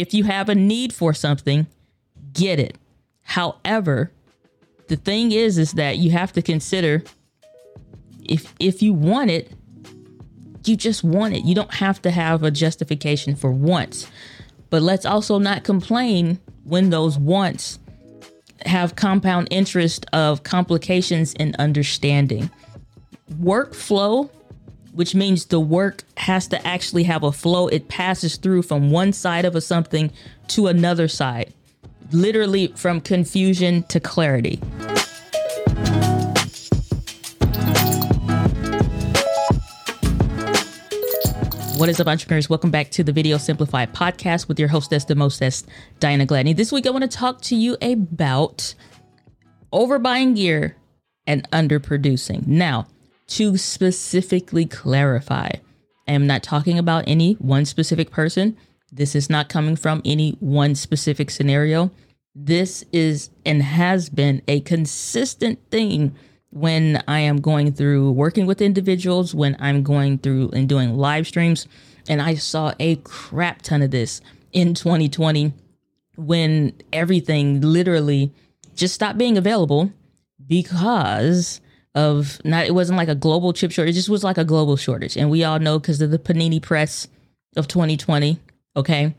if you have a need for something, get it. However, the thing is is that you have to consider if if you want it, you just want it. You don't have to have a justification for wants. But let's also not complain when those wants have compound interest of complications in understanding. Workflow, which means the work has to actually have a flow, it passes through from one side of a something to another side, literally from confusion to clarity. What is up, entrepreneurs? Welcome back to the Video Simplified podcast with your hostess, the mostess, Diana Gladney. This week, I want to talk to you about overbuying gear and underproducing. Now, to specifically clarify, I am not talking about any one specific person. This is not coming from any one specific scenario. This is and has been a consistent thing when I am going through working with individuals, when I'm going through and doing live streams. And I saw a crap ton of this in 2020 when everything literally just stopped being available because of not, it wasn't like a global chip shortage, it just was like a global shortage. And we all know because of the Panini press of 2020, okay,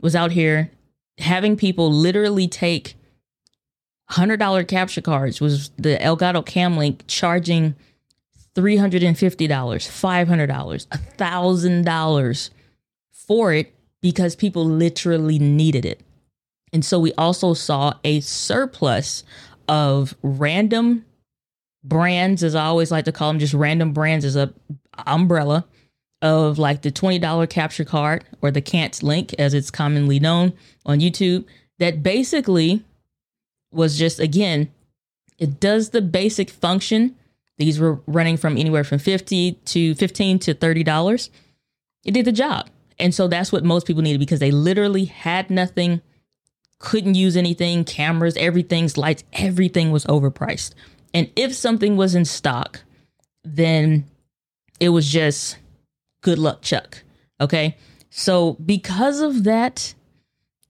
was out here having people literally take hundred dollar capture cards was the Elgato Cam Link charging three hundred and fifty dollars, five hundred dollars, a thousand dollars for it because people literally needed it. And so we also saw a surplus of random brands, as I always like to call them, just random brands as a umbrella of like the $20 capture card or the Cam Link as it's commonly known on YouTube that basically was just again, it does the basic function. These were running from anywhere from 50 to 15 to $30. It did the job. And so that's what most people needed because they literally had nothing, couldn't use anything, cameras, everything's lights, everything was overpriced. And if something was in stock, then it was just good luck, Chuck. Okay. So because of that,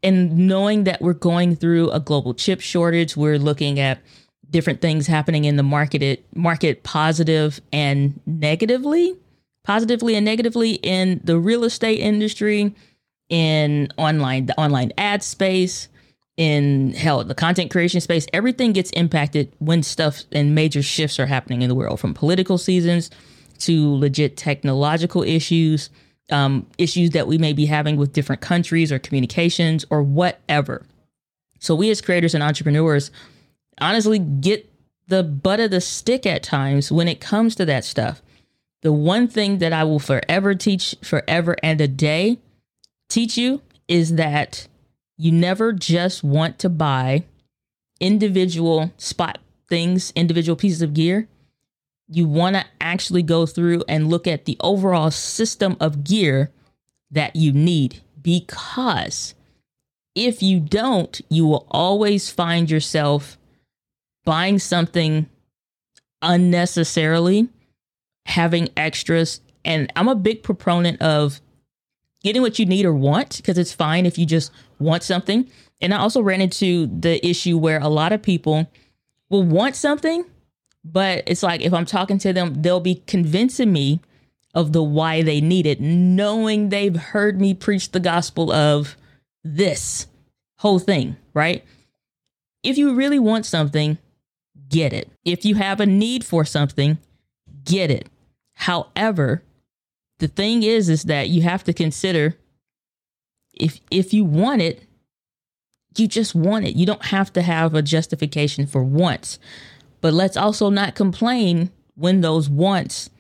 and knowing that we're going through a global chip shortage, we're looking at different things happening in the market market positive and negatively, positively and negatively in the real estate industry, in online the online ad space, in hell the content creation space. Everything gets impacted when stuff and major shifts are happening in the world, from political seasons to legit technological issues um, issues that we may be having with different countries or communications or whatever. So, we as creators and entrepreneurs honestly get the butt of the stick at times when it comes to that stuff. The one thing that I will forever teach, forever and a day, teach you is that you never just want to buy individual spot things, individual pieces of gear you want to actually go through and look at the overall system of gear that you need because if you don't, you will always find yourself buying something unnecessarily, having extras. And I'm a big proponent of getting what you need or want because it's fine if you just want something. And I also ran into the issue where a lot of people will want something but it's like if I'm talking to them, they'll be convincing me of the why they need it, knowing they've heard me preach the gospel of this whole thing, right? If you really want something, get it. If you have a need for something, get it. However, the thing is is that you have to consider if if you want it, you just want it. You don't have to have a justification for once. But let's also not complain when those wants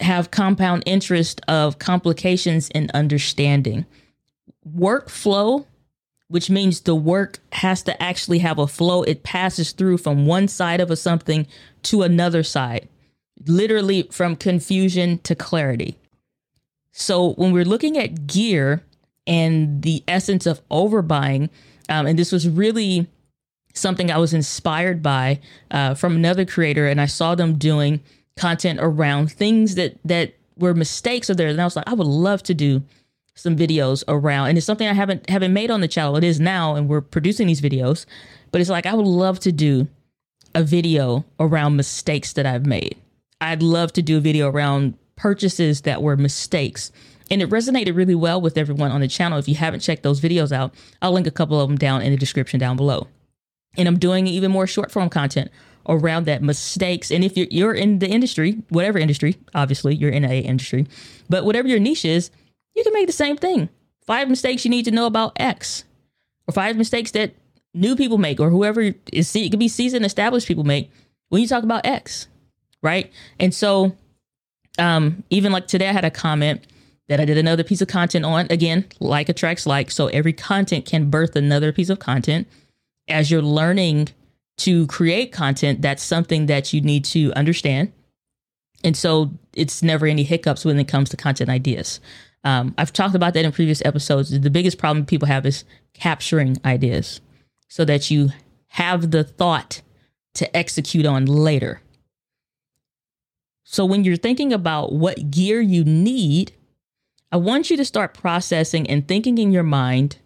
have compound interest of complications in understanding. Workflow, which means the work has to actually have a flow, it passes through from one side of a something to another side, literally from confusion to clarity. So when we're looking at gear and the essence of overbuying, um, and this was really something I was inspired by uh, from another creator, and I saw them doing content around things that that were mistakes of theirs, and I was like, I would love to do some videos around and it's something I haven't haven't made on the channel. It is now and we're producing these videos, but it's like I would love to do a video around mistakes that I've made. I'd love to do a video around purchases that were mistakes. And it resonated really well with everyone on the channel. If you haven't checked those videos out, I'll link a couple of them down in the description down below. And I'm doing even more short form content around that mistakes. And if you're you're in the industry, whatever industry, obviously you're in a industry, but whatever your niche is, you can make the same thing. Five mistakes you need to know about X, or five mistakes that new people make, or whoever is it could be seasoned established people make when you talk about X, right? And so, um, even like today, I had a comment that I did another piece of content on. Again, like attracts like, so every content can birth another piece of content. As you're learning to create content, that's something that you need to understand. And so it's never any hiccups when it comes to content ideas. Um, I've talked about that in previous episodes. The biggest problem people have is capturing ideas so that you have the thought to execute on later. So when you're thinking about what gear you need, I want you to start processing and thinking in your mind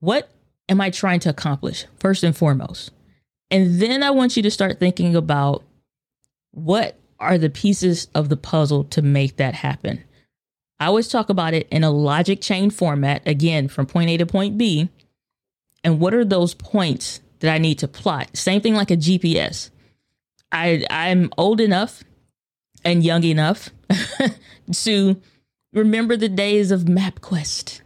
what am I trying to accomplish first and foremost? And then I want you to start thinking about what are the pieces of the puzzle to make that happen. I always talk about it in a logic chain format, again, from point A to point B. And what are those points that I need to plot? Same thing like a GPS. I I'm old enough and young enough to remember the days of MapQuest.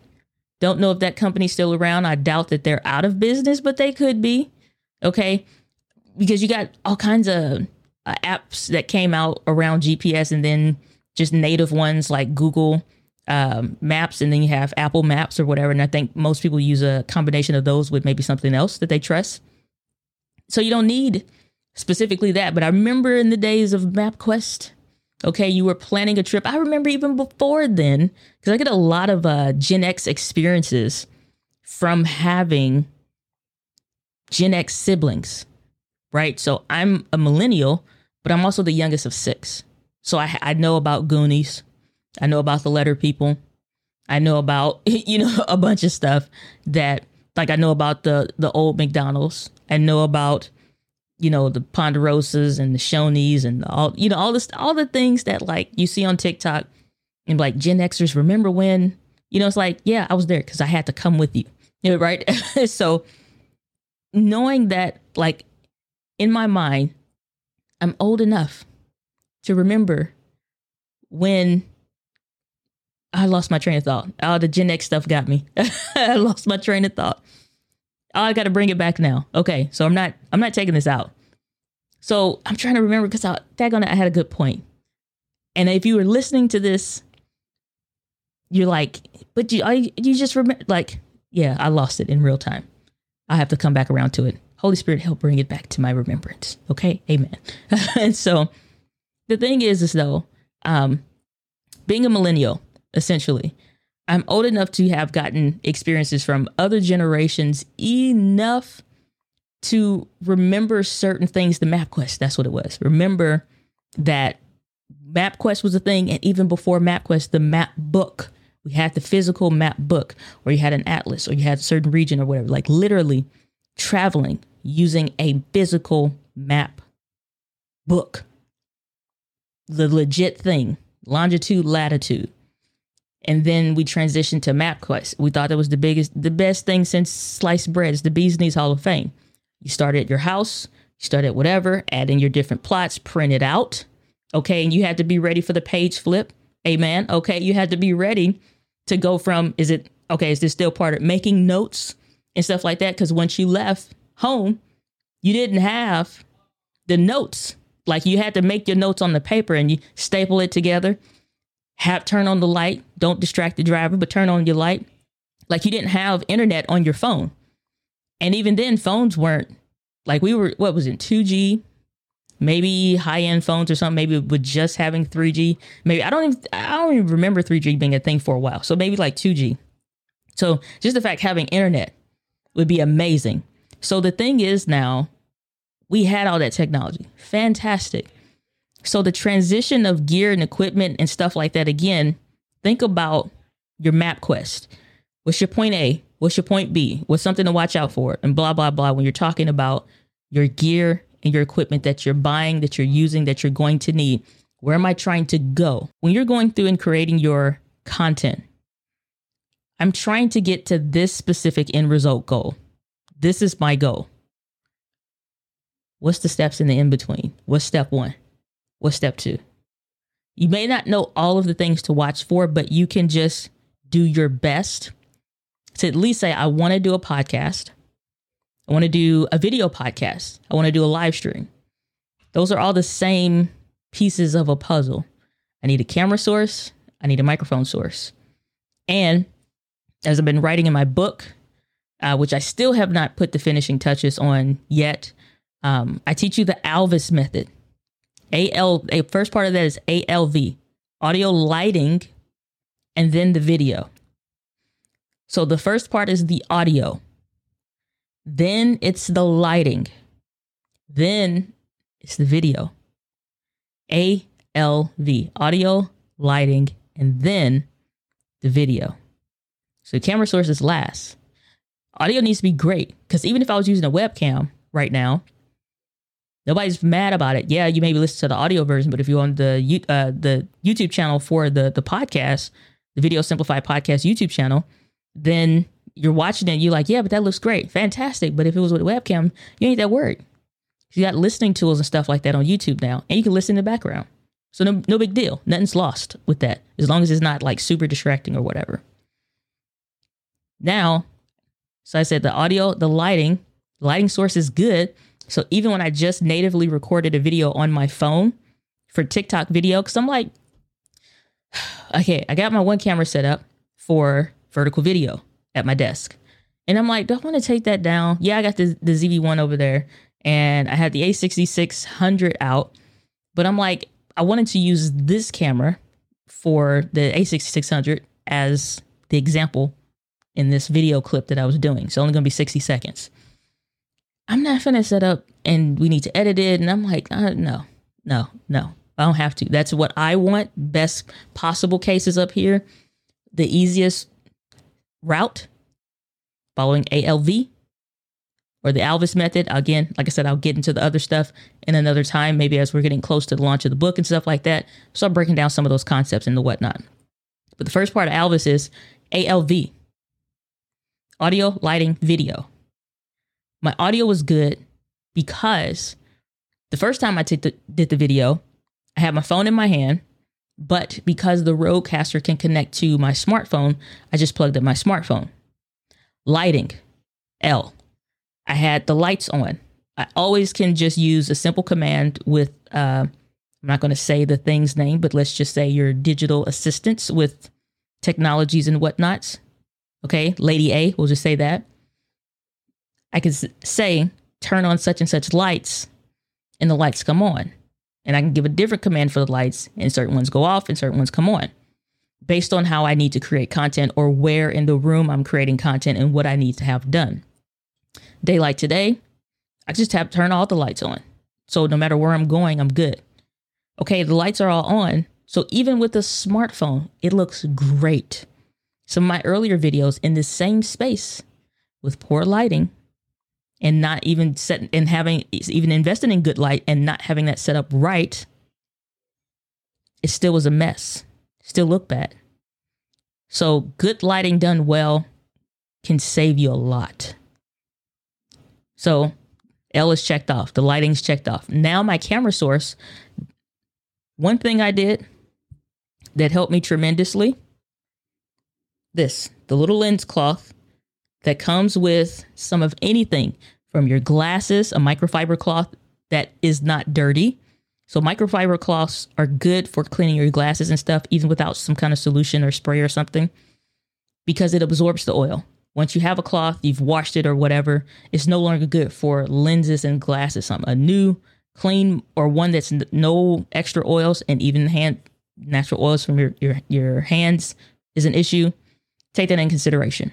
Don't know if that company's still around. I doubt that they're out of business, but they could be. Okay. Because you got all kinds of uh, apps that came out around GPS and then just native ones like Google um, Maps, and then you have Apple Maps or whatever. And I think most people use a combination of those with maybe something else that they trust. So you don't need specifically that. But I remember in the days of MapQuest, okay, you were planning a trip. I remember even before then, because I get a lot of uh, Gen X experiences from having Gen X siblings, right? So I'm a millennial, but I'm also the youngest of six. So I, I know about Goonies. I know about the letter people. I know about, you know, a bunch of stuff that like I know about the the old McDonald's. I know about, you know, the Ponderosas and the Shoney's and all you know, all this all the things that like you see on TikTok and like Gen Xers remember when, you know, it's like, yeah, I was there because I had to come with you. You know, right? so knowing that like in my mind, I'm old enough to remember when I lost my train of thought. All the Gen X stuff got me. I lost my train of thought. Oh, I got to bring it back now. Okay, so I'm not I'm not taking this out. So I'm trying to remember because I on it, I had a good point. And if you were listening to this, you're like, but you I, you just remember like, yeah, I lost it in real time. I have to come back around to it. Holy Spirit, help bring it back to my remembrance. Okay, Amen. and so the thing is, is though, um, being a millennial, essentially, I'm old enough to have gotten experiences from other generations enough to remember certain things. The MapQuest, that's what it was. Remember that MapQuest was a thing, and even before MapQuest, the map book. We had the physical map book, or you had an atlas, or you had a certain region, or whatever. Like literally traveling using a physical map book the legit thing, longitude, latitude. And then we transitioned to MapQuest. We thought that was the biggest, the best thing since sliced bread. It's the Bee's Knees Hall of Fame. You start at your house, you start at whatever, add in your different plots, print it out. Okay. And you had to be ready for the page flip. Amen. Okay. You had to be ready to go from, is it, okay, is this still part of making notes and stuff like that? Because once you left home, you didn't have the notes like you had to make your notes on the paper and you staple it together. Have turn on the light. Don't distract the driver, but turn on your light. Like you didn't have internet on your phone. And even then, phones weren't like we were, what was it, 2G? Maybe high end phones or something, maybe with just having 3G. Maybe I don't even I don't even remember 3G being a thing for a while. So maybe like 2G. So just the fact having internet would be amazing. So the thing is now we had all that technology. Fantastic. So the transition of gear and equipment and stuff like that, again, think about your map quest. What's your point A? What's your point B? What's something to watch out for? And blah, blah, blah. When you're talking about your gear and your equipment that you're buying, that you're using, that you're going to need, where am I trying to go? When you're going through and creating your content, I'm trying to get to this specific end result goal. This is my goal. What's the steps in the in between? What's step one? What's step two? You may not know all of the things to watch for, but you can just do your best to at least say, I want to do a podcast. I want to do a video podcast. I want to do a live stream. Those are all the same pieces of a puzzle. I need a camera source. I need a microphone source. And as I've been writing in my book, uh, which I still have not put the finishing touches on yet, um, I teach you the Alvas method. AL, a first part of that is ALV, audio lighting, and then the video. So the first part is the audio. Then it's the lighting. Then it's the video. ALV, audio, lighting, and then the video. So camera sources last. Audio needs to be great because even if I was using a webcam right now, nobody's mad about it. Yeah, you maybe listen to the audio version, but if you're on the uh, the YouTube channel for the the podcast, the Video Simplified Podcast YouTube channel, then you're watching it. You're like, yeah, but that looks great, fantastic. But if it was with a webcam, you ain't that worried. You got listening tools and stuff like that on YouTube now, and you can listen in the background. So no, no big deal. Nothing's lost with that, as long as it's not like super distracting or whatever. Now, so I said the audio, the lighting, lighting source is good. So even when I just natively recorded a video on my phone for TikTok video, because I'm like, okay, I got my one camera set up for vertical video at my desk. And I'm like, do I want to take that down? Yeah, I got the, the ZV1 over there and I had the A6600 out, but I'm like, I wanted to use this camera for the A6600 as the example in this video clip that I was doing. So only going to be 60 seconds. I'm not to set up and we need to edit it. And I'm like, uh, no, no, no, I don't have to. That's what I want. Best possible cases up here. The easiest route following ALV or the Alvas method. Again, like I said, I'll get into the other stuff in another time, maybe as we're getting close to the launch of the book and stuff like that. So I'm breaking down some of those concepts and the whatnot. But the first part of Alvas is ALV audio, lighting, video. My audio was good because the first time I did the video, I had my phone in my hand, but because the Rodecaster can connect to my smartphone, I just plugged in my smartphone. Lighting, L. I had the lights on. I always can just use a simple command with, uh, I'm not going to say the thing's name, but let's just say your digital assistants with technologies and whatnots. Okay, Lady A, we'll just say that. I can say, turn on such and such lights, and the lights come on. And I can give a different command for the lights, and certain ones go off and certain ones come on based on how I need to create content or where in the room I'm creating content and what I need to have done daylight today, I just tap turn all the lights on. So no matter where I'm going, I'm good. Okay, the lights are all on. So even with the smartphone, it looks great. Some of my earlier videos in this same space with poor lighting and not even set and having even invested in good light and not having that set up right, it still was a mess. Still look bad. So good lighting done well can save you a lot. So L is checked off. The lighting's checked off. Now my camera source. One thing I did that helped me tremendously. This, the little lens cloth that comes with some of anything from your glasses, a microfiber cloth that is not dirty. So microfiber cloths are good for cleaning your glasses and stuff, even without some kind of solution or spray or something, because it absorbs the oil. Once you have a cloth, you've washed it or whatever, it's no longer good for lenses and glasses. Something a new, clean, or one that's no extra oils and even hand natural oils from your your your hands is an issue. Take that in consideration.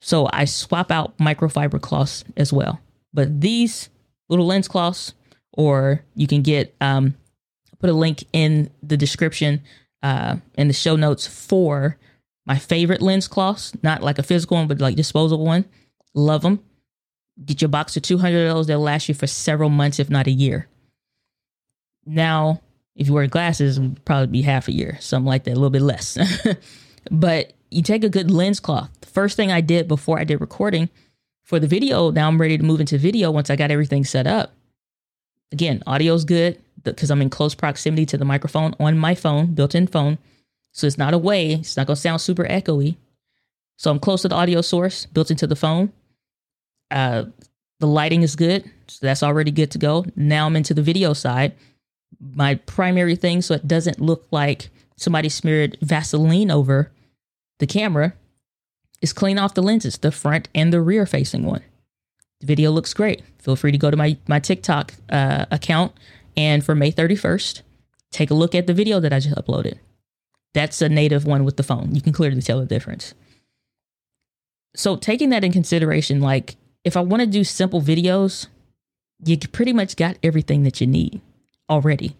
So I swap out microfiber cloths as well. But these little lens cloths, or you can get um, put a link in the description uh, in the show notes for my favorite lens cloths, not like a physical one, but like disposable one. Love them. Get your box of 200 of those. They'll last you for several months, if not a year. Now, if you wear glasses, probably be half a year, something like that, a little bit less. but you take a good lens cloth. The first thing I did before I did recording for the video, now I'm ready to move into video once I got everything set up. Again, audio's good because I'm in close proximity to the microphone on my phone, built in phone. So it's not away, it's not going to sound super echoey. So I'm close to the audio source built into the phone. Uh, the lighting is good. So that's already good to go. Now I'm into the video side. My primary thing, so it doesn't look like somebody smeared Vaseline over the camera, is clean off the lenses, the front and the rear facing one. The video looks great. Feel free to go to my, my TikTok uh, account and for May 31st, take a look at the video that I just uploaded. That's a native one with the phone. You can clearly tell the difference. So, taking that in consideration, like if I want to do simple videos, you pretty much got everything that you need already.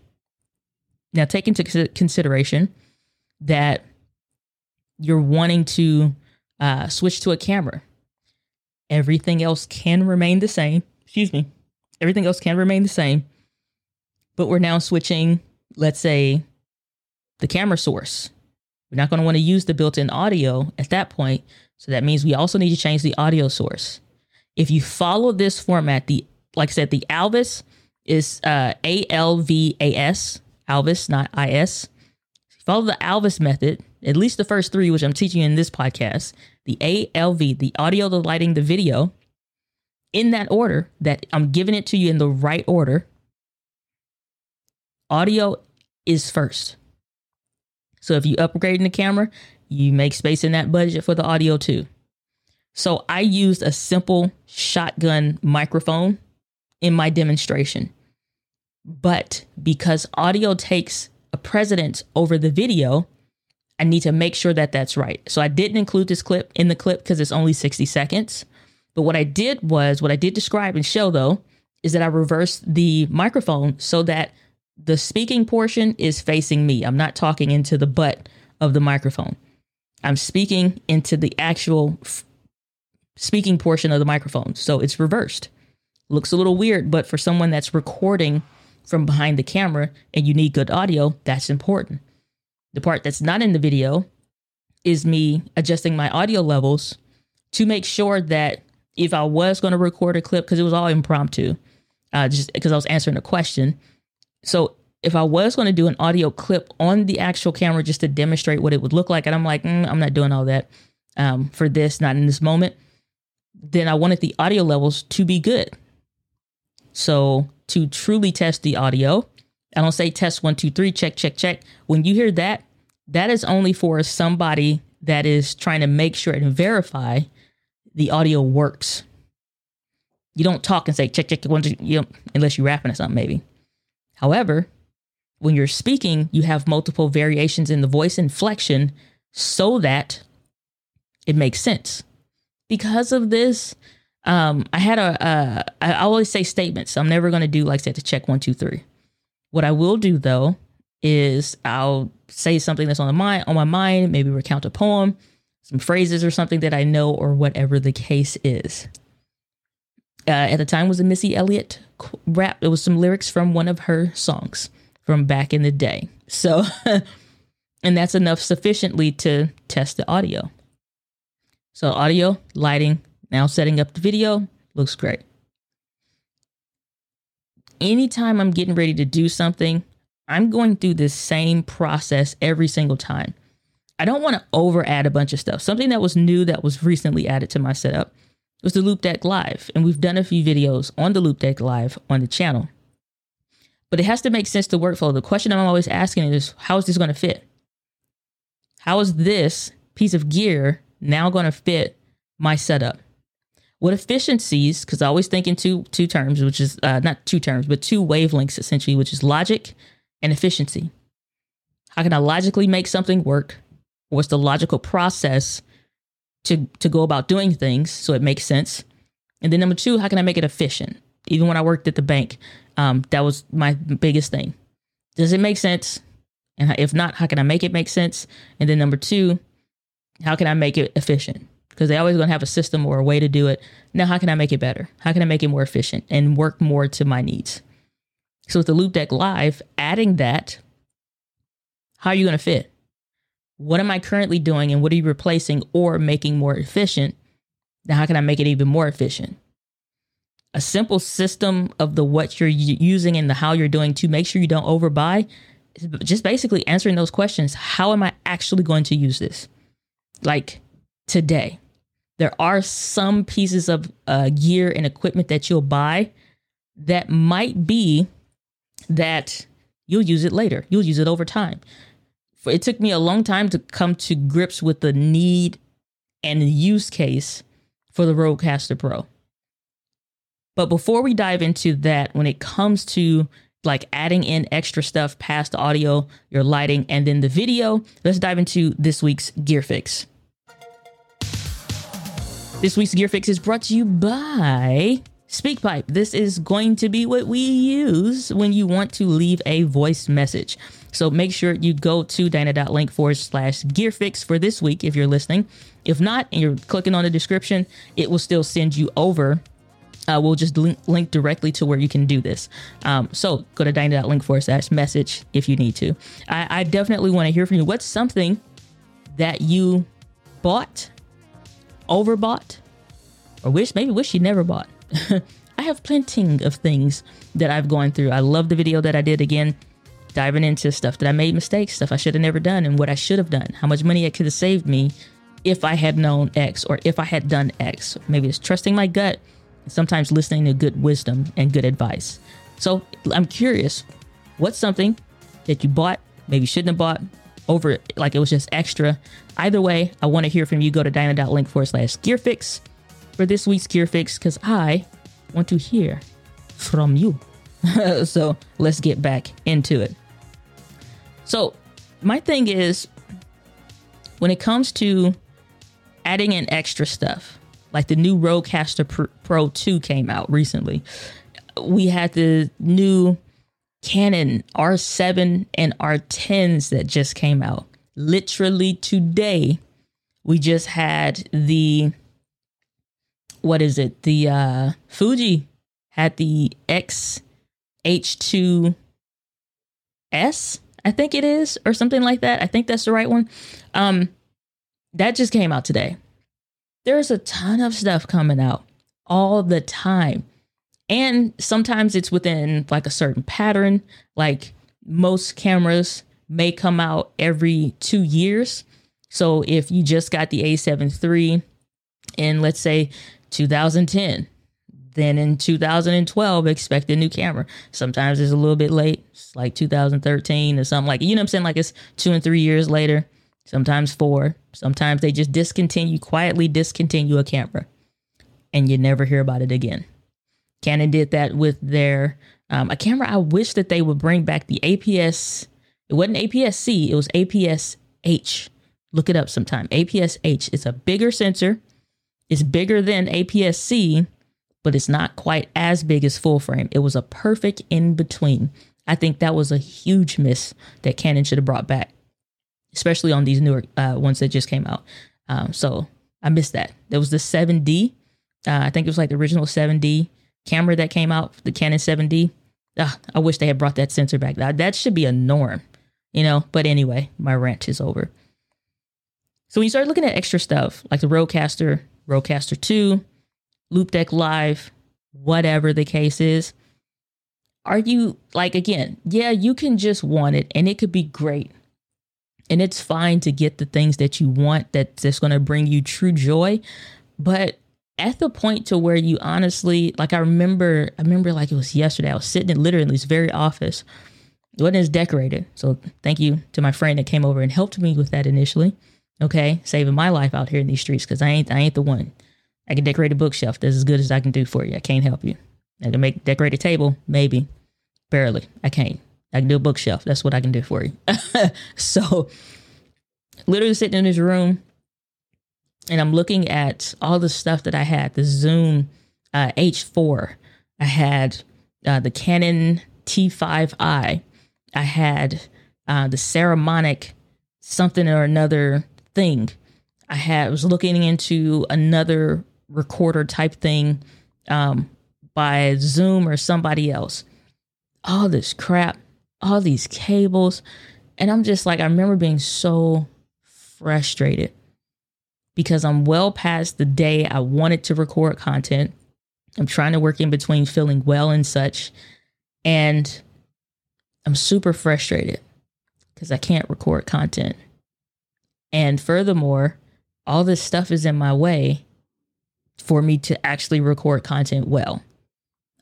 Now, take into consideration that you're wanting to uh, switch to a camera. Everything else can remain the same. Excuse me. Everything else can remain the same. But we're now switching, let's say, the camera source. We're not going to want to use the built in audio at that point. So that means we also need to change the audio source. If you follow this format, the like I said, the Alvas is uh, A L V A S, Alvas, not I S. Follow the Alvas method, at least the first three, which I'm teaching in this podcast. The A L V, the audio, the lighting, the video, in that order that I'm giving it to you in the right order. Audio is first. So if you upgrade in the camera, you make space in that budget for the audio too. So I used a simple shotgun microphone in my demonstration. But because audio takes a over the video, I need to make sure that that's right. So I didn't include this clip in the clip because it's only 60 seconds. But what I did was, what I did describe and show though, is that I reversed the microphone so that the speaking portion is facing me. I'm not talking into the butt of the microphone. I'm speaking into the actual f- speaking portion of the microphone. So it's reversed. Looks a little weird, but for someone that's recording from behind the camera and you need good audio, that's important. The part that's not in the video is me adjusting my audio levels to make sure that if I was going to record a clip, because it was all impromptu, uh, just because I was answering a question, so if I was going to do an audio clip on the actual camera just to demonstrate what it would look like, and I'm like, mm, I'm not doing all that um, for this, not in this moment, then I wanted the audio levels to be good. So to truly test the audio, I don't say test one, two, three, check, check, check. When you hear that, that is only for somebody that is trying to make sure and verify the audio works. You don't talk and say check, check, one, two, you know, unless you're rapping or something, maybe. However, when you're speaking, you have multiple variations in the voice inflection so that it makes sense. Because of this, um, I had a. Uh, I always say statements. So I'm never going to do like I said to check one, two, three. What I will do though is I'll say something that's on the on my mind, maybe recount a poem, some phrases or something that I know, or whatever the case is. Uh, at the time was a Missy Elliott rap. It was some lyrics from one of her songs from back in the day. So, and that's enough sufficiently to test the audio. So, audio, lighting, now setting up the video looks great. Anytime I'm getting ready to do something, I'm going through this same process every single time. I don't want to over add a bunch of stuff. Something that was new that was recently added to my setup was the Loupedeck Live. And we've done a few videos on the Loupedeck Live on the channel. But it has to make sense to workflow. The question I'm always asking is how is this going to fit? How is this piece of gear now going to fit my setup? What efficiencies, because I always think in two two terms, which is uh, not two terms, but two wavelengths essentially, which is logic and efficiency. How can I logically make something work? What's the logical process to to go about doing things so it makes sense. And then number two, how can I make it efficient? Even when I worked at the bank, um, that was my biggest thing. Does it make sense? And if not, how can I make it make sense? And then number two, how can I make it efficient? Because they always going to have a system or a way to do it. Now, how can I make it better? How can I make it more efficient and work more to my needs? So with the Loupedeck Live, adding that, how are you going to fit? What am I currently doing and what are you replacing or making more efficient? Now, how can I make it even more efficient? A simple system of the what you're using and the how you're doing to make sure you don't overbuy just basically answering those questions. How am I actually going to use this? Like today, there are some pieces of uh, gear and equipment that you'll buy that might be that you'll use it later. You'll use it over time. It took me a long time to come to grips with the need and the use case for the Rodecaster Pro. But before we dive into that, when it comes to like adding in extra stuff past the audio, your lighting, and then the video, let's dive into this week's Gear Fix. This week's Gear Fix is brought to you by SpeakPipe. This is going to be what we use when you want to leave a voice message. So make sure you go to dyna.link forward slash gear fix for this week if you're listening. If not, and you're clicking on the description, it will still send you over uh, we'll just link, link, directly to where you can do this. Um, so go to dyna.link forward slash message if you need to. I, I definitely want to hear from you. What's something that you bought, overbought, or wish maybe wish you never bought? I have plenty of things that I've gone through. I love the video that I did again, diving into stuff that I made mistakes, stuff I should have never done, and what I should have done, how much money it could have saved me if I had known X or if I had done X. Maybe it's trusting my gut sometimes listening to good wisdom and good advice. So I'm curious, what's something that you bought, maybe shouldn't have bought, over like it was just extra. Either way, I want to hear from you. Go to dyna.link forward slash gear fix for this week's gear fix because I want to hear from you. so let's get back into it. So, my thing is when it comes to adding in extra stuff, like the new Rodecaster Pro 2 came out recently. We had the new Canon R7 and R10s that just came out. Literally today, we just had the what is it? The uh Fuji had the X-H2S, I think it is, or something like that. I think that's the right one. Um that just came out today there's a ton of stuff coming out all the time. And sometimes it's within like a certain pattern. Like most cameras may come out every two years. So if you just got the A7 III in, let's say, 2010, then in 2012, expect a new camera. Sometimes it's a little bit late. It's like 2013 or something like, you know what I'm saying? Like it's two and three years later sometimes four. Sometimes they just discontinue, quietly discontinue a camera, and you never hear about it again. Canon did that with their um, a camera. I wish that they would bring back the APS. It wasn't APS-C, it was APS-H. Look it up sometime. APS-H. It's a bigger sensor. It's bigger than APS-C, but it's not quite as big as full frame. It was a perfect in between. I think that was a huge miss that Canon should have brought back especially on these newer uh, ones that just came out. Um, so I missed that. There was the 7D. Uh, I think it was like the original 7D camera that came out, the Canon 7D. Ugh, ah, I wish they had brought that sensor back. That, that should be a norm, you know? But anyway, my rant is over. So when you start looking at extra stuff like the Rodecaster, Rodecaster 2, Loupedeck Live, whatever the case is, are you like, again, yeah, you can just want it and it could be great and it's fine to get the things that you want that that's going to bring you true joy but at the point to where you honestly like i remember i remember like it was yesterday i was sitting in literally this very office. It wasn't as decorated so thank you to my friend that came over and helped me with that initially okay? Saving my life out here in these streets because i ain't i ain't the one. I can decorate a bookshelf that's as good as i can do for you. I can't help you. I can make decorate a table maybe. Barely. I can't. I can do a bookshelf. That's what I can do for you. so, literally sitting in this room, and I'm looking at all the stuff that I had the Zoom uh, H4, I had uh, the Canon T5i, I had uh, the Saramonic something or another thing. I had was looking into another recorder type thing um, by Zoom or somebody else. All this crap, all these cables, and I'm just like I remember being so frustrated because I'm well past the day I wanted to record content. I'm trying to work in between feeling well and such. And I'm super frustrated because I can't record content. And furthermore, all this stuff is in my way for me to actually record content well.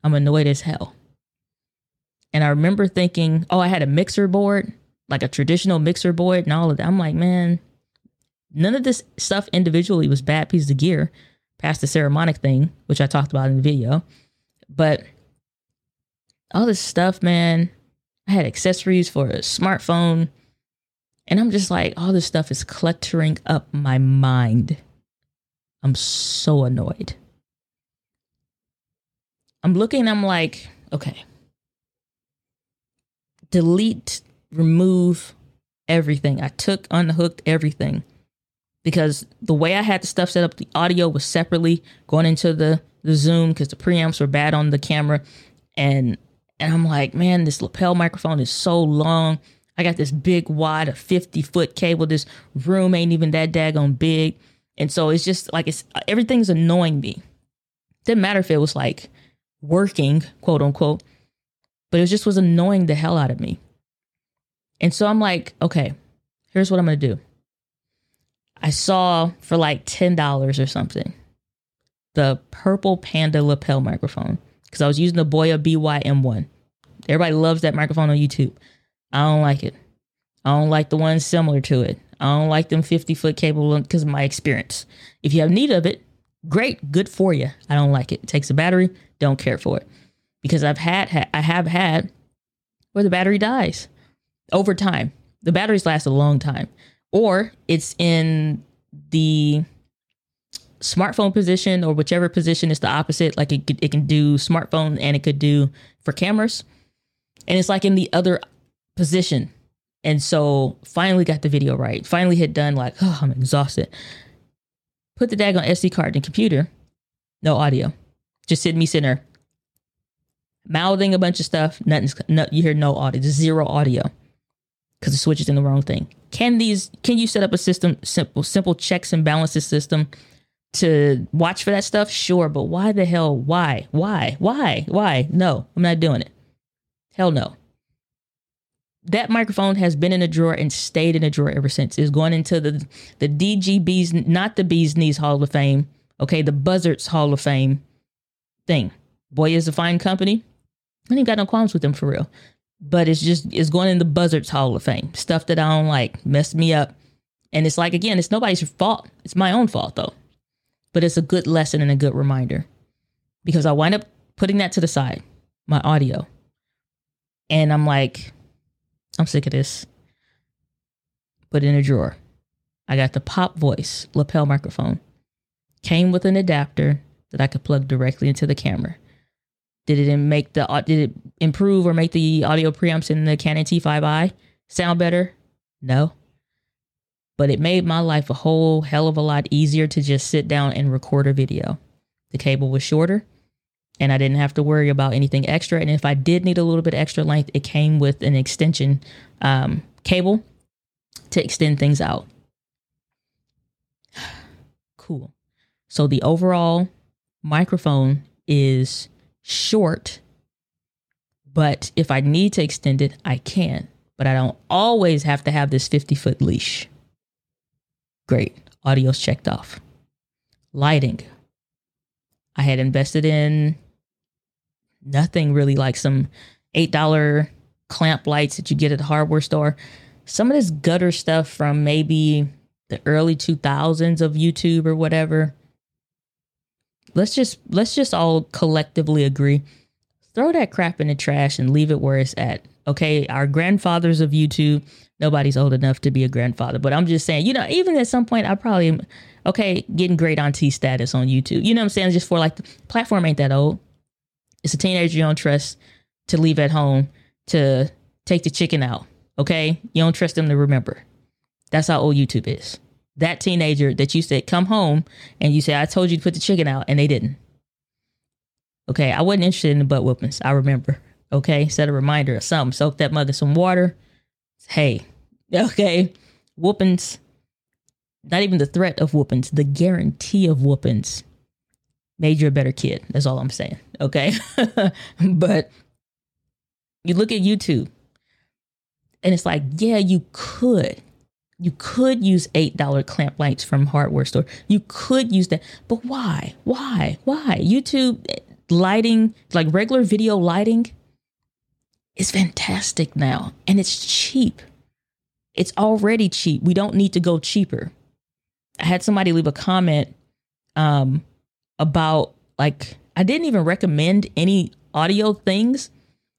I'm annoyed as hell. And I remember thinking, oh, I had a mixer board, like a traditional mixer board and all of that. I'm like, man, none of this stuff individually was bad pieces of gear past the Saramonic thing, which I talked about in the video. But all this stuff, man, I had accessories for a smartphone. And I'm just like, all this stuff is cluttering up my mind. I'm so annoyed. I'm looking, I'm like, okay. Delete, remove everything. I took, unhooked everything because the way I had the stuff set up, the audio was separately going into the the Zoom because the preamps were bad on the camera, and and I'm like, man, this lapel microphone is so long. I got this big wide, a 50 foot cable. This room ain't even that daggone big, and so it's just like it's everything's annoying me. Didn't matter if it was like working, quote unquote, but it just was annoying the hell out of me. And so I'm like, okay, here's what I'm gonna do. I saw for like $10 or something the purple panda lapel microphone because I was using the Boya BY-M1. Everybody loves that microphone on YouTube. I don't like it. I don't like the ones similar to it. I don't like them 50 foot cable because of my experience. If you have need of it, great, good for you. I don't like it. It takes a battery, don't care for it. Because I've had, I have had where the battery dies over time. The batteries last a long time or it's in the smartphone position or whichever position is the opposite. Like it, it can do smartphone and it could do for cameras. And it's like in the other position. And so finally got the video right. Finally hit done like oh i'm exhausted. Put the dag on sd card in computer. No audio. Just sitting me sitting there. Mouthing a bunch of stuff. Nothing's no, you hear no audio. Just zero audio because the switch is in the wrong thing. Can these can you set up a system simple simple checks and balances system to watch for that stuff? Sure, but why the hell? Why? Why? Why? Why? No, I'm not doing it. Hell no. That microphone has been in a drawer and stayed in a drawer ever since. It's going into the the DGB's not the Bees Knees Hall of Fame. Okay, the Buzzards Hall of Fame thing. Boya is a fine company. I ain't got no qualms with them for real but it's just it's going in the Buzzards Hall of Fame. Stuff that I don't like, messed me up. And it's like again, it's nobody's fault. It's my own fault though. But it's a good lesson and a good reminder. Because I wind up putting that to the side, my audio. And I'm like, I'm sick of this. Put in a drawer. I got the pop voice lapel microphone. Came with an adapter that I could plug directly into the camera. Did it make the did it improve or make the audio preamps in the Canon T5i sound better? No. But it made my life a whole hell of a lot easier to just sit down and record a video. The cable was shorter and I didn't have to worry about anything extra. And if I did need a little bit extra length, it came with an extension um, cable to extend things out. cool. So the overall microphone is short, but if I need to extend it, I can. But I don't always have to have this 50 foot leash. Great. Audio's checked off. Lighting. I had invested in nothing really like some $8 clamp lights that you get at the hardware store. Some of this gutter stuff from maybe the early 2000s of YouTube or whatever let's just let's just all collectively agree throw that crap in the trash and leave it where it's at okay our grandfathers of youtube nobody's old enough to be a grandfather but i'm just saying you know even at some point i probably okay getting great auntie status on youtube you know what i'm saying just for like the platform ain't that old it's a teenager you don't trust to leave at home to take the chicken out Okay. You don't trust them to remember. That's how old YouTube is. That teenager that you said, come home, and you said, I told you to put the chicken out, and they didn't. Okay. I wasn't interested in the butt whoopings. I remember. Okay. Set a reminder or something. Soak that mug in some water. Hey. Okay. Whoopings. Not even the threat of whoopings, the guarantee of whoopings made you a better kid. That's all I'm saying. Okay. but you look at YouTube and it's like, yeah, you could. You could use $8 clamp lights from hardware store. You could use that. But why? Why? Why? YouTube lighting, like regular video lighting, is fantastic now and it's cheap. It's already cheap. We don't need to go cheaper. I had somebody leave a comment um, about like I didn't even recommend any audio things.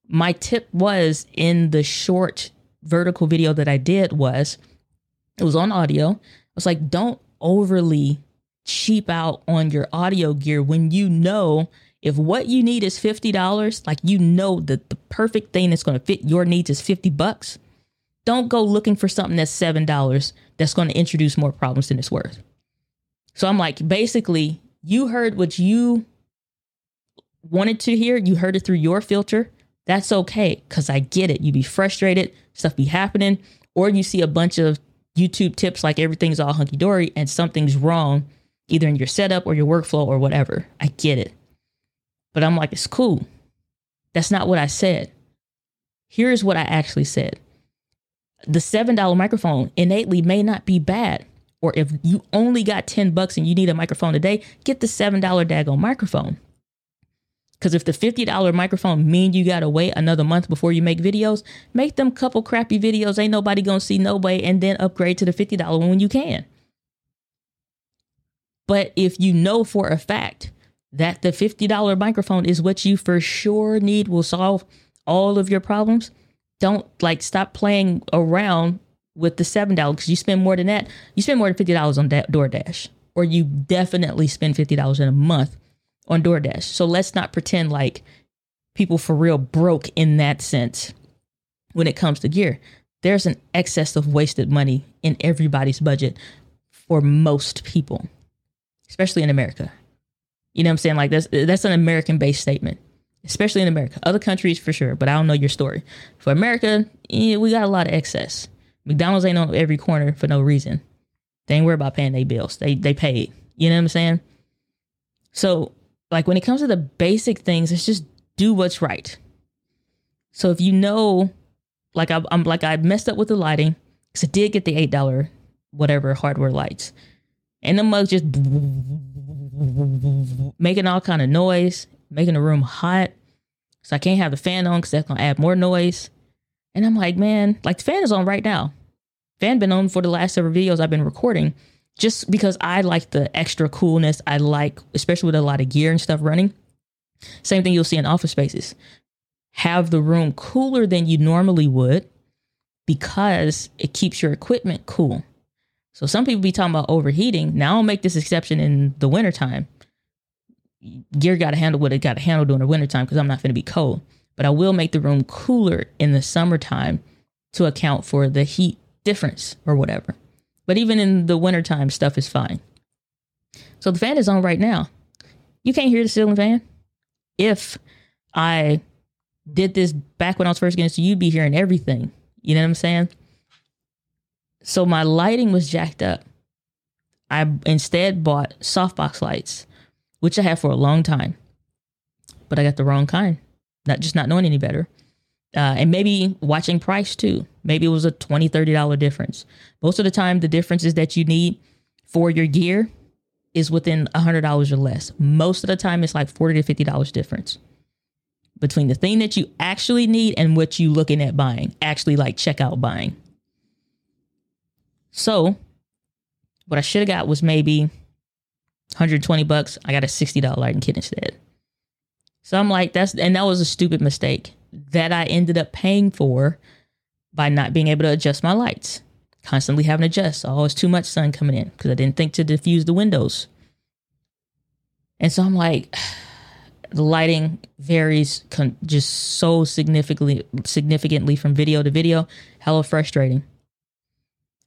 My tip was in the short vertical video that I did was it was on audio. I was like, don't overly cheap out on your audio gear when you know if what you need is $50, like you know that the perfect thing that's going to fit your needs is 50 bucks. Don't go looking for something that's $7 that's going to introduce more problems than it's worth. So I'm like, basically, you heard what you wanted to hear. You heard it through your filter. That's okay because I get it. You'd be frustrated, stuff be happening, or you see a bunch of YouTube tips like everything's all hunky dory and something's wrong either in your setup or your workflow or whatever. I get it. But I'm like, it's cool. That's not what I said. Here's what I actually said the $7 microphone innately may not be bad. Or if you only got 10 bucks and you need a microphone today, get the $7 daggone microphone. Because if the $50 microphone mean you gotta wait another month before you make videos, make them couple crappy videos. Ain't nobody gonna see nobody and then upgrade to the $50 one when you can. But if you know for a fact that the $50 microphone is what you for sure need will solve all of your problems, don't like stop playing around with the seven dollars because you spend more than that. You spend more than fifty dollars on da- DoorDash, or you definitely spend fifty dollars in a month on DoorDash. So let's not pretend like people for real broke in that sense when it comes to gear. There's an excess of wasted money in everybody's budget for most people, especially in America. You know what I'm saying? Like that's that's an American based statement especially in America. Other countries for sure, but I don't know your story. For America, yeah, we got a lot of excess. McDonald's ain't on every corner for no reason. They ain't worried about paying their bills. They they paid. You know what I'm saying? So like when it comes to the basic things, it's just do what's right. So if you know, like I, am like I messed up with the lighting because I did get the eight dollar whatever hardware lights, and the mug just making all kind of noise making the room hot. So I can't have the fan on because that's gonna add more noise. And I'm like, man, like the fan is on right now. Fan been on for the last several videos I've been recording, just because I like the extra coolness. I like, especially with a lot of gear and stuff running. Same thing you'll see in office spaces. Have the room cooler than you normally would because it keeps your equipment cool. So some people be talking about overheating. Now I'll make this exception in the wintertime gear got to handle what it got to handle during the wintertime because I'm not going to be cold. But I will make the room cooler in the summertime to account for the heat difference or whatever. But even in the wintertime, stuff is fine. So the fan is on right now. You can't hear the ceiling fan. If I did this back when I was first getting so you'd be hearing everything. You know what I'm saying? So my lighting was jacked up. I instead bought softbox lights which I have for a long time, but I got the wrong kind. Not just not knowing any better. Uh, and maybe watching price too. Maybe it was a $20, $30 difference. Most of the time, the differences that you need for your gear is within $100 or less. Most of the time, it's like 40 to $50 difference between the thing that you actually need and what you looking at buying, actually like checkout buying. So, what I should have got was maybe 120 bucks. I got a $60 lighting kit instead. So I'm like, that's, and that was a stupid mistake that I ended up paying for by not being able to adjust my lights, constantly having to adjust. Oh, it's too much sun coming in because I didn't think to diffuse the windows. And so I'm like, the lighting varies con- just so significantly significantly from video to video. hella frustrating.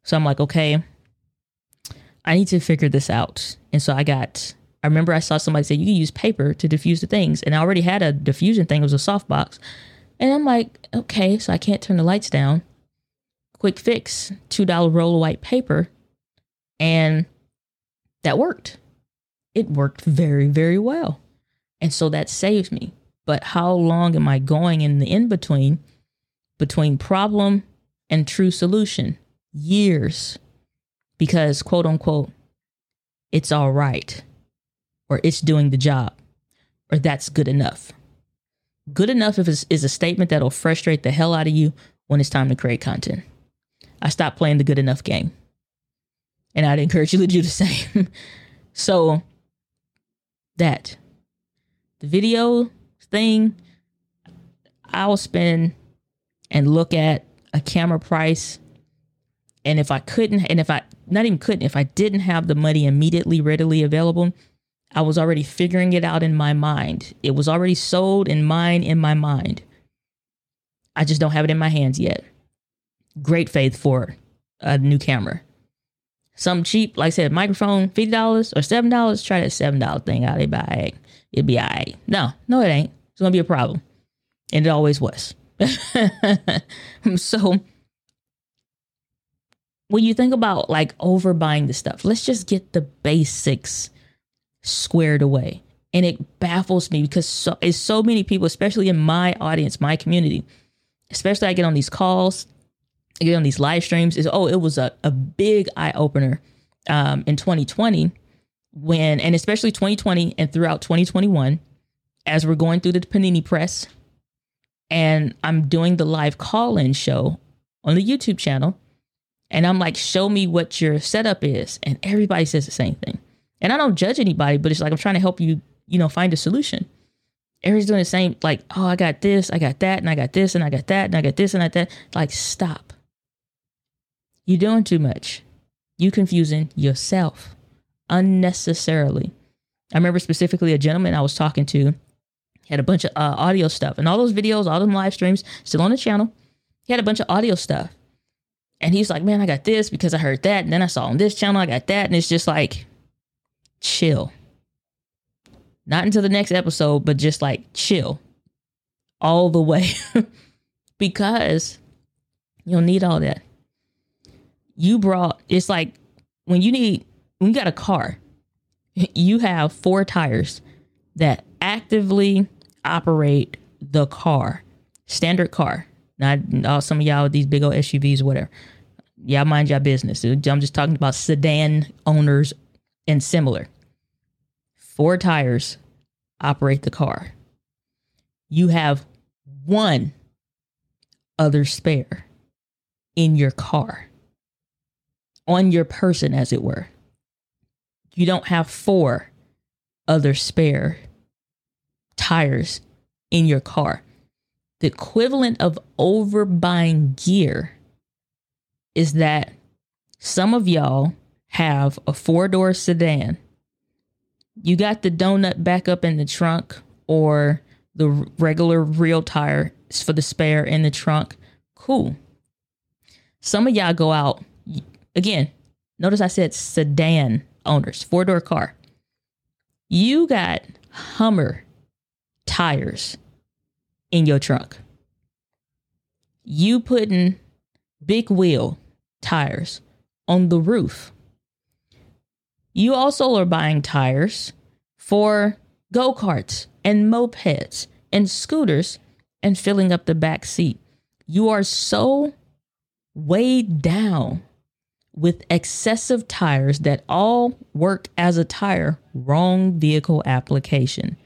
So I'm like, okay, I need to figure this out. And so I got, I remember I saw somebody say you can use paper to diffuse the things. And I already had a diffusion thing, it was a softbox. And I'm like, okay, so I can't turn the lights down. Quick fix, $2 roll of white paper. And that worked. It worked very, very well. And so that saves me. But how long am I going in the in between between problem and true solution? Years. Because, quote unquote, it's all right, or it's doing the job, or that's good enough. Good enough if is a statement that'll frustrate the hell out of you when it's time to create content. I stopped playing the good enough game. And I'd encourage you to do the same. so, that the video thing, I'll spend and look at a camera price. And if I couldn't, and if I not even couldn't, if I didn't have the money immediately readily available, I was already figuring it out in my mind. It was already sold in mine in my mind. I just don't have it in my hands yet. Great faith for a new camera. Some cheap, like I said, microphone, $50 or $7. Try that $7 thing out. It'd be all right. It'd be all right. No, no, it ain't. It's to be a problem. And it always was. so when you think about like overbuying the stuff, let's just get the basics squared away. And it baffles me because so it's so many people, especially in my audience, my community, especially I get on these calls, I get on these live streams, is oh, it was a, a big eye opener um, in 2020 when, and especially 2020 and throughout 2021, as we're going through the Panini press and I'm doing the live call in show on the YouTube channel. And I'm like, show me what your setup is. And everybody says the same thing. And I don't judge anybody, but it's like I'm trying to help you, you know, find a solution. Everybody's doing the same, like, oh, I got this, I got that, and I got this, and I got that, and I got this, and I that. Like, stop. You're doing too much. You confusing yourself unnecessarily. I remember specifically a gentleman I was talking to had a bunch of uh, audio stuff and all those videos, all them live streams still on the channel. He had a bunch of audio stuff. And he's like, man, I got this because I heard that. And then I saw on this channel, I got that. And it's just like, chill. Not until the next episode, but just like chill all the way because you'll need all that. You brought, it's like when you need, when you got a car, you have four tires that actively operate the car, standard car. Not all uh, some of y'all with these big old SUVs, whatever. Y'all mind your business. I'm just talking about sedan owners and similar. Four tires operate the car. You have one other spare in your car, on your person, as it were. You don't have four other spare tires in your car. The equivalent of overbuying gear is that some of y'all have a four door sedan. You got the donut back up in the trunk or the regular real tire for the spare in the trunk. Cool. Some of y'all go out again. Notice I said sedan owners, four door car. You got Hummer tires in your truck. You putting big wheel tires on the roof. You also are buying tires for go karts and mopeds and scooters and filling up the back seat. You are so weighed down with excessive tires that all work as a tire, wrong vehicle application.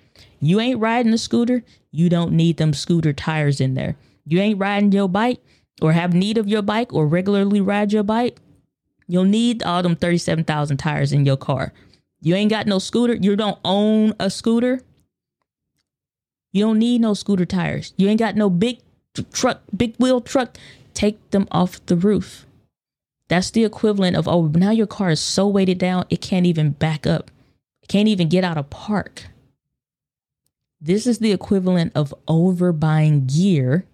You ain't riding a scooter, you don't need them scooter tires in there. You ain't riding your bike or have need of your bike or regularly ride your bike, you'll need all them 37,000 tires in your car. You ain't got no scooter, you don't own a scooter. You don't need no scooter tires. You ain't got no big truck, big wheel truck. Take them off the roof. That's the equivalent of, oh, now your car is so weighted down, it can't even back up. It can't even get out of park. This is the equivalent of overbuying gear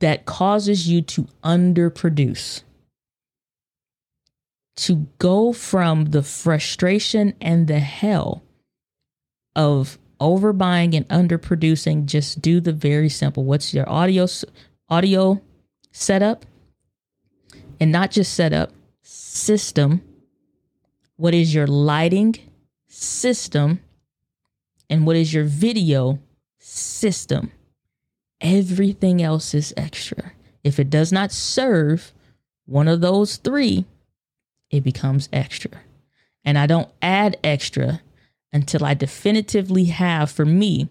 that causes you to underproduce. To go from the frustration and the hell of overbuying and underproducing, just do the very simple. What's your audio audio setup? And not just setup, system. What is your lighting system? And what is your video system? Everything else is extra. If it does not serve one of those three, it becomes extra. And I don't add extra until I definitively have for me,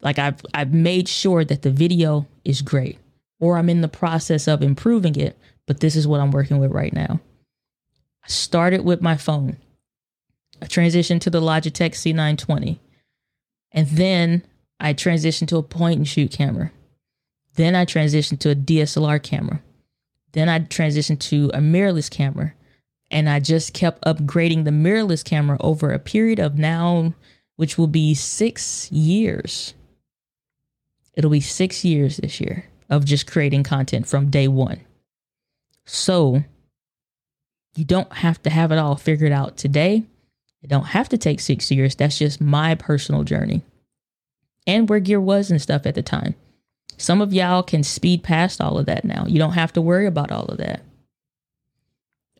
like I've I've made sure that the video is great or I'm in the process of improving it, but this is what I'm working with right now. I started with my phone. I transitioned to the Logitech C920. And then I transitioned to a point and shoot camera. Then I transitioned to a DSLR camera. Then I transitioned to a mirrorless camera. And I just kept upgrading the mirrorless camera over a period of now, which will be six years. It'll be six years this year of just creating content from day one. So you don't have to have it all figured out today. It don't have to take six years. That's just my personal journey and where gear was and stuff at the time. Some of y'all can speed past all of that now. You don't have to worry about all of that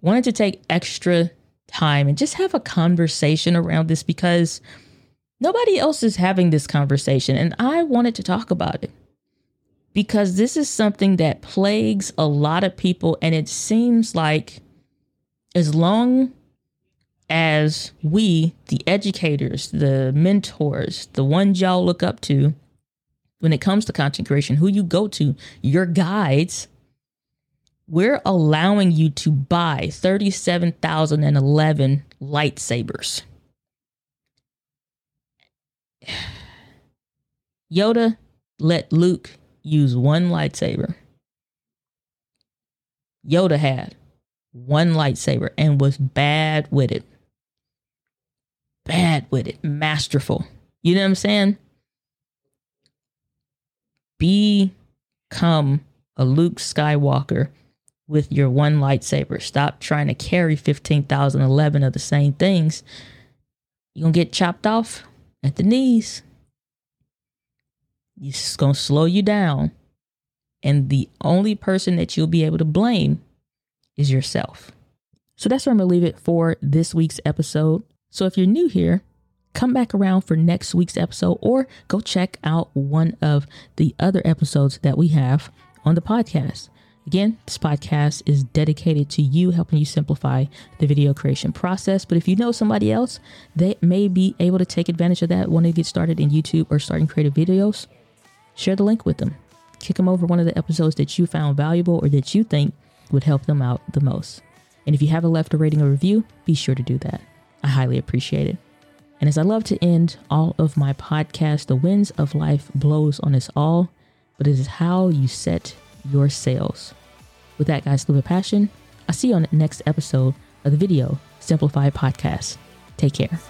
wanted to take extra time and just have a conversation around this because nobody else is having this conversation. And I wanted to talk about it because this is something that plagues a lot of people. And it seems like as long as we, the educators, the mentors, the ones y'all look up to, when it comes to content creation, who you go to, your guides, we're allowing you to buy 37,011 lightsabers. Yoda let Luke use one lightsaber. Yoda had one lightsaber and was bad with it. Bad with it. Masterful. You know what I'm saying? Become a Luke Skywalker with your one lightsaber. Stop trying to carry 15,011 of the same things. You're going to get chopped off at the knees. It's going to slow you down. And the only person that you'll be able to blame is yourself. So that's where I'm going to leave it for this week's episode. So if you're new here, come back around for next week's episode or go check out one of the other episodes that we have on the podcast. Again, this podcast is dedicated to you, helping you simplify the video creation process. But if you know somebody else that may be able to take advantage of that, want to get started in YouTube or starting creative videos, share the link with them. Kick them over one of the episodes that you found valuable or that you think would help them out the most. And if you haven't left a rating or review, be sure to do that. I highly appreciate it. And as I love to end all of my podcasts, the winds of life blows on us all, but it is how you set your sails. With that, guys, a passion. I'll see you on the next episode of the Video Simplified Podcast. Take care.